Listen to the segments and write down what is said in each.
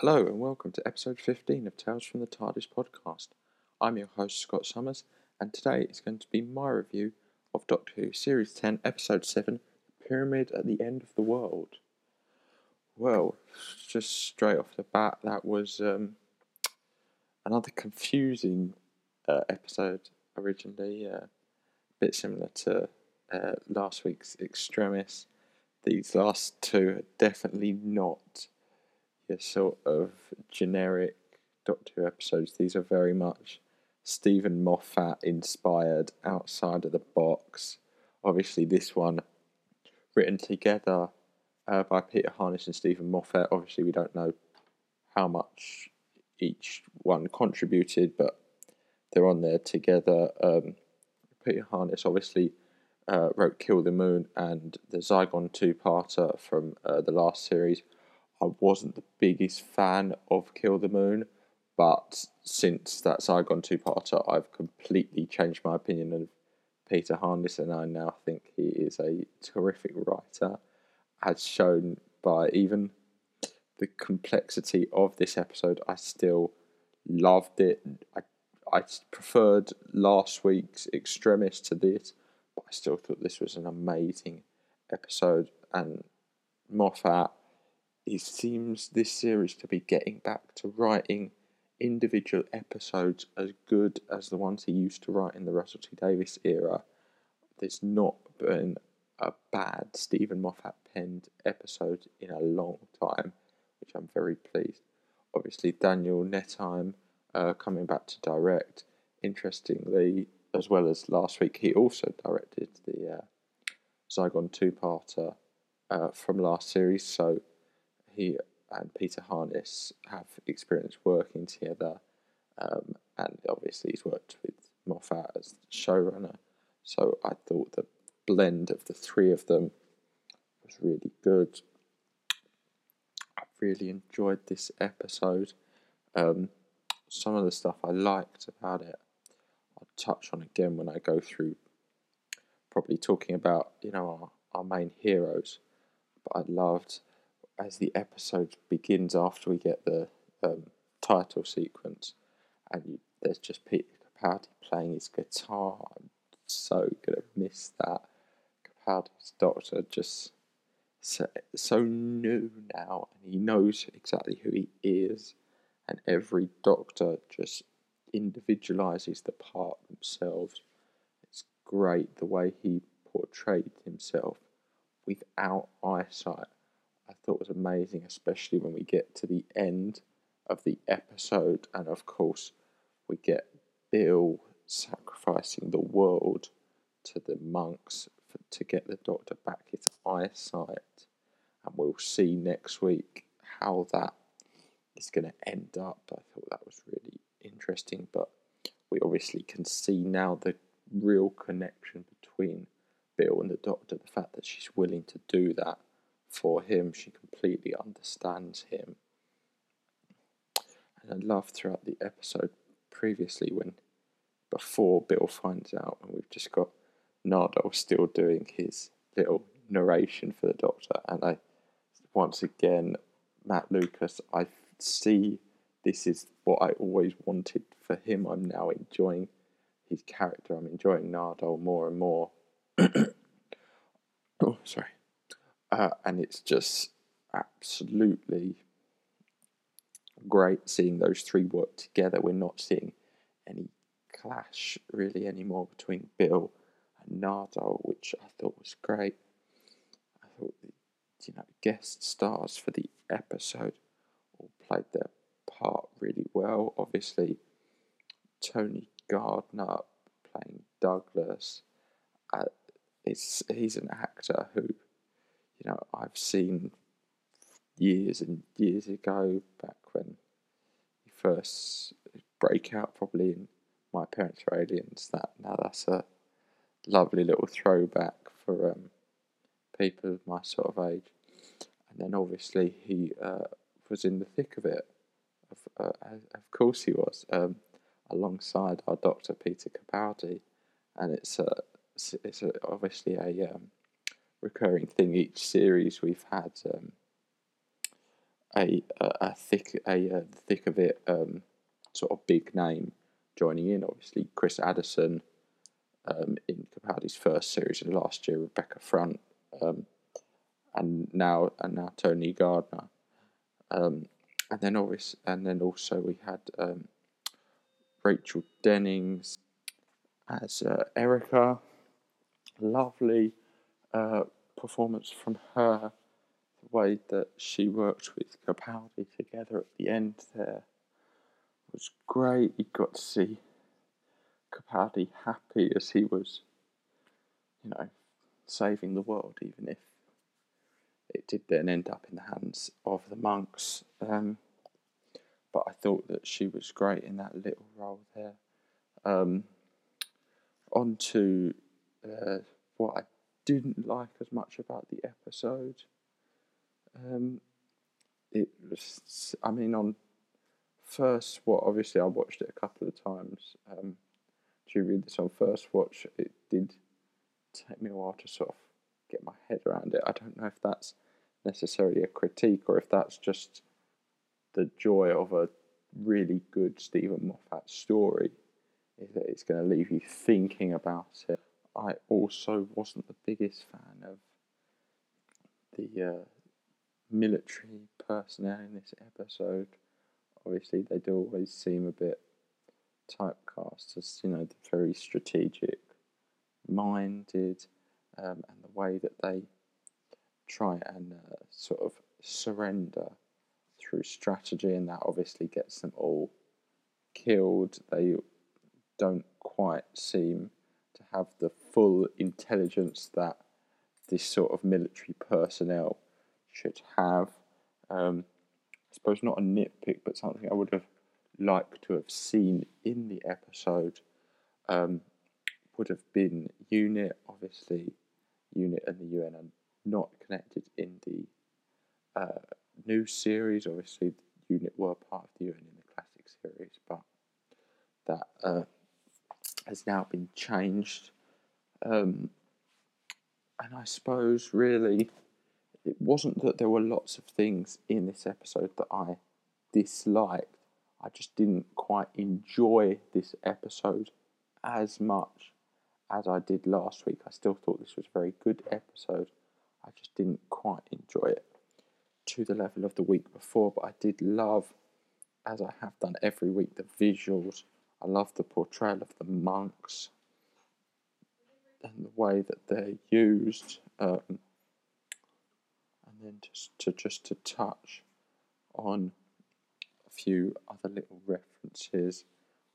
Hello and welcome to episode 15 of Tales from the TARDIS podcast. I'm your host Scott Summers, and today is going to be my review of Doctor Who Series 10, Episode 7 Pyramid at the End of the World. Well, just straight off the bat, that was um, another confusing uh, episode originally, uh, a bit similar to uh, last week's Extremis. These last two are definitely not your sort of generic Doctor Who episodes. These are very much Steven Moffat inspired, outside of the box. Obviously, this one written together uh, by Peter Harness and Steven Moffat. Obviously, we don't know how much each one contributed, but they're on there together. Um, Peter Harness obviously uh, wrote Kill the Moon and the Zygon two parter from uh, the last series. I wasn't the biggest fan of Kill the Moon, but since that Zygon two parter, I've completely changed my opinion of Peter Harness, and I now think he is a terrific writer, as shown by even the complexity of this episode. I still loved it. I, I preferred last week's Extremis to this, but I still thought this was an amazing episode. And Moffat, he seems this series to be getting back to writing individual episodes as good as the ones he used to write in the Russell T Davies era. There's not been a bad Steven Moffat penned episode in a long time, which I'm very pleased. Obviously, Daniel Nettheim uh, coming back to direct. Interestingly, as well as last week, he also directed the uh, Zygon two parter uh, from last series. So he and Peter Harness have experience working together, um, and obviously he's worked with Moffat as showrunner. So I thought the blend of the three of them was really good. I really enjoyed this episode. Um, some of the stuff I liked about it, I'll touch on again when I go through. Probably talking about you know our, our main heroes, but I loved as the episode begins after we get the um, title sequence, and you, there's just Peter Capaldi playing his guitar. I'm so gonna miss that. Capaldi's Doctor just so, so new now, and he knows exactly who he is, and every Doctor just individualizes the part themselves. It's great the way he portrayed himself without eyesight thought was amazing, especially when we get to the end of the episode, and of course, we get Bill sacrificing the world to the monks for, to get the doctor back his eyesight. And we'll see next week how that is going to end up. I thought that was really interesting, but we obviously can see now the real connection between Bill and the doctor, the fact that she's willing to do that for him. She completely understands him. And I love throughout the episode previously when before Bill finds out and we've just got Nardole still doing his little narration for the doctor and I once again Matt Lucas I see this is what I always wanted for him. I'm now enjoying his character. I'm enjoying Nardole more and more. oh, sorry uh, and it's just absolutely great seeing those three work together. We're not seeing any clash really anymore between Bill and Nardole, which I thought was great. I thought the you know guest stars for the episode all played their part really well. Obviously, Tony Gardner playing Douglas. Uh, he's an actor who you know, I've seen years and years ago, back when he first break out, probably in My Parents Are Aliens. That now that's a lovely little throwback for um, people of my sort of age. And then obviously he uh, was in the thick of it. Of, uh, of course he was, um, alongside our Doctor Peter Capaldi, and it's a it's a, obviously a um, recurring thing each series we've had um, a a, a thick a, a thick of it um, sort of big name joining in. Obviously, Chris Addison um, in Capaldi's first series of last year, Rebecca Front, um, and now and now Tony Gardner, um, and then obviously and then also we had um, Rachel Dennings as uh, Erica. Lovely uh, performance from her. The way that she worked with Capaldi together at the end there was great. You got to see Capaldi happy as he was, you know, saving the world, even if it did then end up in the hands of the monks. Um, but I thought that she was great in that little role there. Um, on to uh, what I didn't like as much about the episode. Um, it was, I mean, on first what obviously I watched it a couple of times. Um, to read this on first watch, it did take me a while to sort of get my head around it. I don't know if that's necessarily a critique or if that's just the joy of a really good Steven Moffat story, is that it's going to leave you thinking about it. I also wasn't the biggest fan of the uh, military personnel in this episode. Obviously, they do always seem a bit typecast as you know the very strategic minded um, and the way that they try and uh, sort of surrender through strategy and that obviously gets them all killed they don't quite seem have the full intelligence that this sort of military personnel should have um, I suppose not a nitpick but something I would have liked to have seen in the episode um, would have been Unit. Obviously, Unit and the UN are not connected in the uh, new series. Obviously, Unit were part of the UN in the classic series, but that uh, has now been changed. Um, and I suppose really it wasn't that there were lots of things in this episode that I disliked. I just didn't quite enjoy this episode as much as I did last week. I still thought this was a very good episode. I just didn't quite enjoy it to the level of the week before, but I did love, as I have done every week, the visuals. I love the portrayal of the monks and the way that they're used. Um, and then just to just to touch on a few other little references.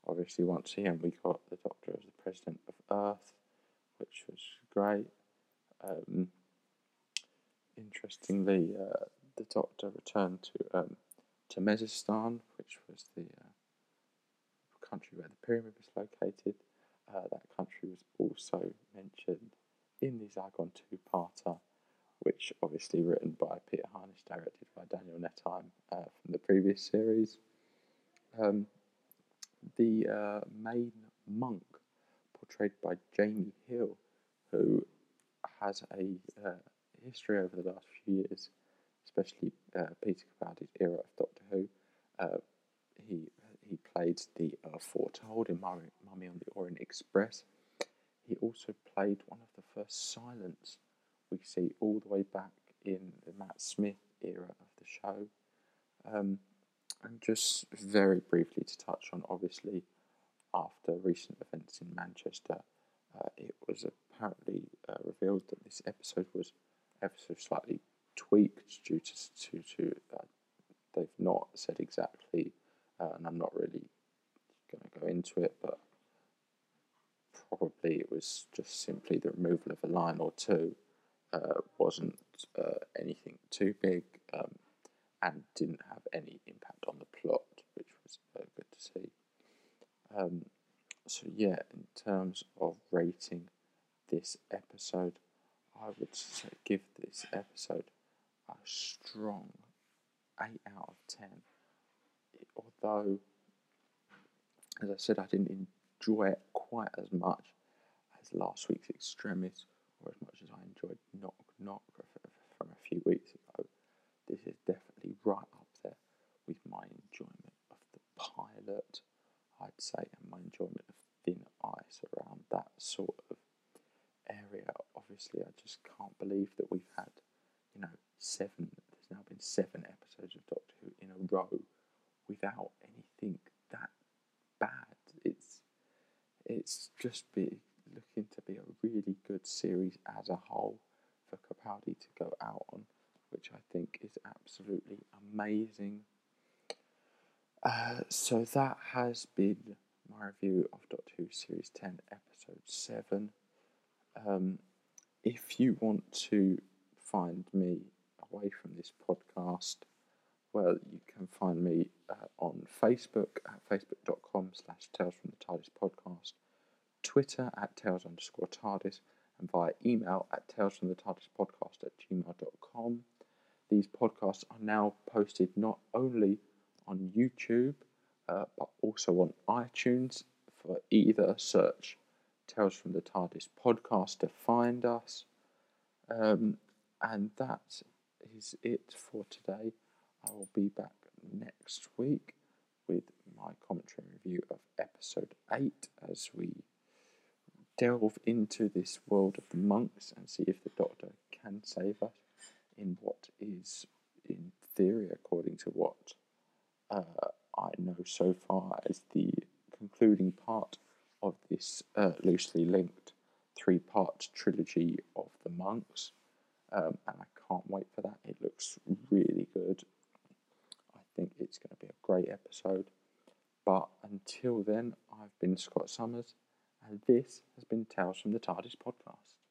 Obviously, once again, we got the Doctor as the President of Earth, which was great. Um, interestingly, uh, the Doctor returned to um, to Mezistan, which was the uh, country where the pyramid was located. Uh, that country was also mentioned in the Zygon two-parter which obviously written by Peter Harness, directed by Daniel Nettheim uh, from the previous series. Um, the uh, main monk, portrayed by Jamie Hill, who has a uh, history over the last few years, especially uh, Peter Capaldi's era of Doctor Who. Uh, he he played the uh, Foretold in Mummy, on the Orient Express. He also played one of the first Silence we see all the way back in the Matt Smith era of the show. Um, and just very briefly to touch on, obviously, after recent events in Manchester, uh, it was apparently uh, revealed that this episode was ever so slightly tweaked due to to, to uh, they've not said exactly, uh, and I'm not really going to go into it, but probably it was just simply the removal of a line or two uh, wasn't uh, anything too big um, and didn't have any impact on the plot, which was uh, good to see. Um, so, yeah, in terms of rating this episode, I would say, give this episode a strong 8 out of 10. Although, as I said, I didn't enjoy it quite as much as last week's Extremis or as much as I enjoyed Knock Knock from a few weeks ago, this is definitely right up there with my enjoyment of the pilot, I'd say, and my enjoyment of thin ice around that sort of area. Obviously, I just can't believe that we've had, you know, seven. There's now been seven episodes of Doctor Who in a row without anything that bad. It's it's just be looking to be a really good series as a whole for Capaldi to go out on, which I think is absolutely amazing. Uh, so that has been my review of Doctor Who Series 10, Episode 7. Um, if you want to find me away from this podcast, well, you can find me uh, on Facebook at facebook.com slash Tales from the TARDIS podcast, Twitter at Tales underscore TARDIS, and via email at Tales from the TARDIS podcast at gmail.com. These podcasts are now posted not only on YouTube, uh, but also on iTunes for either search Tales from the TARDIS podcast to find us. Um, and that is it for today. I will be back next week with my commentary review of episode 8 as we delve into this world of the monks and see if the Doctor can save us in what is, in theory, according to what uh, I know so far, as the concluding part of this uh, loosely linked three part trilogy of the monks. Um, and I can't wait for that. It looks really good. Think it's going to be a great episode. But until then, I've been Scott Summers, and this has been Tales from the TARDIS podcast.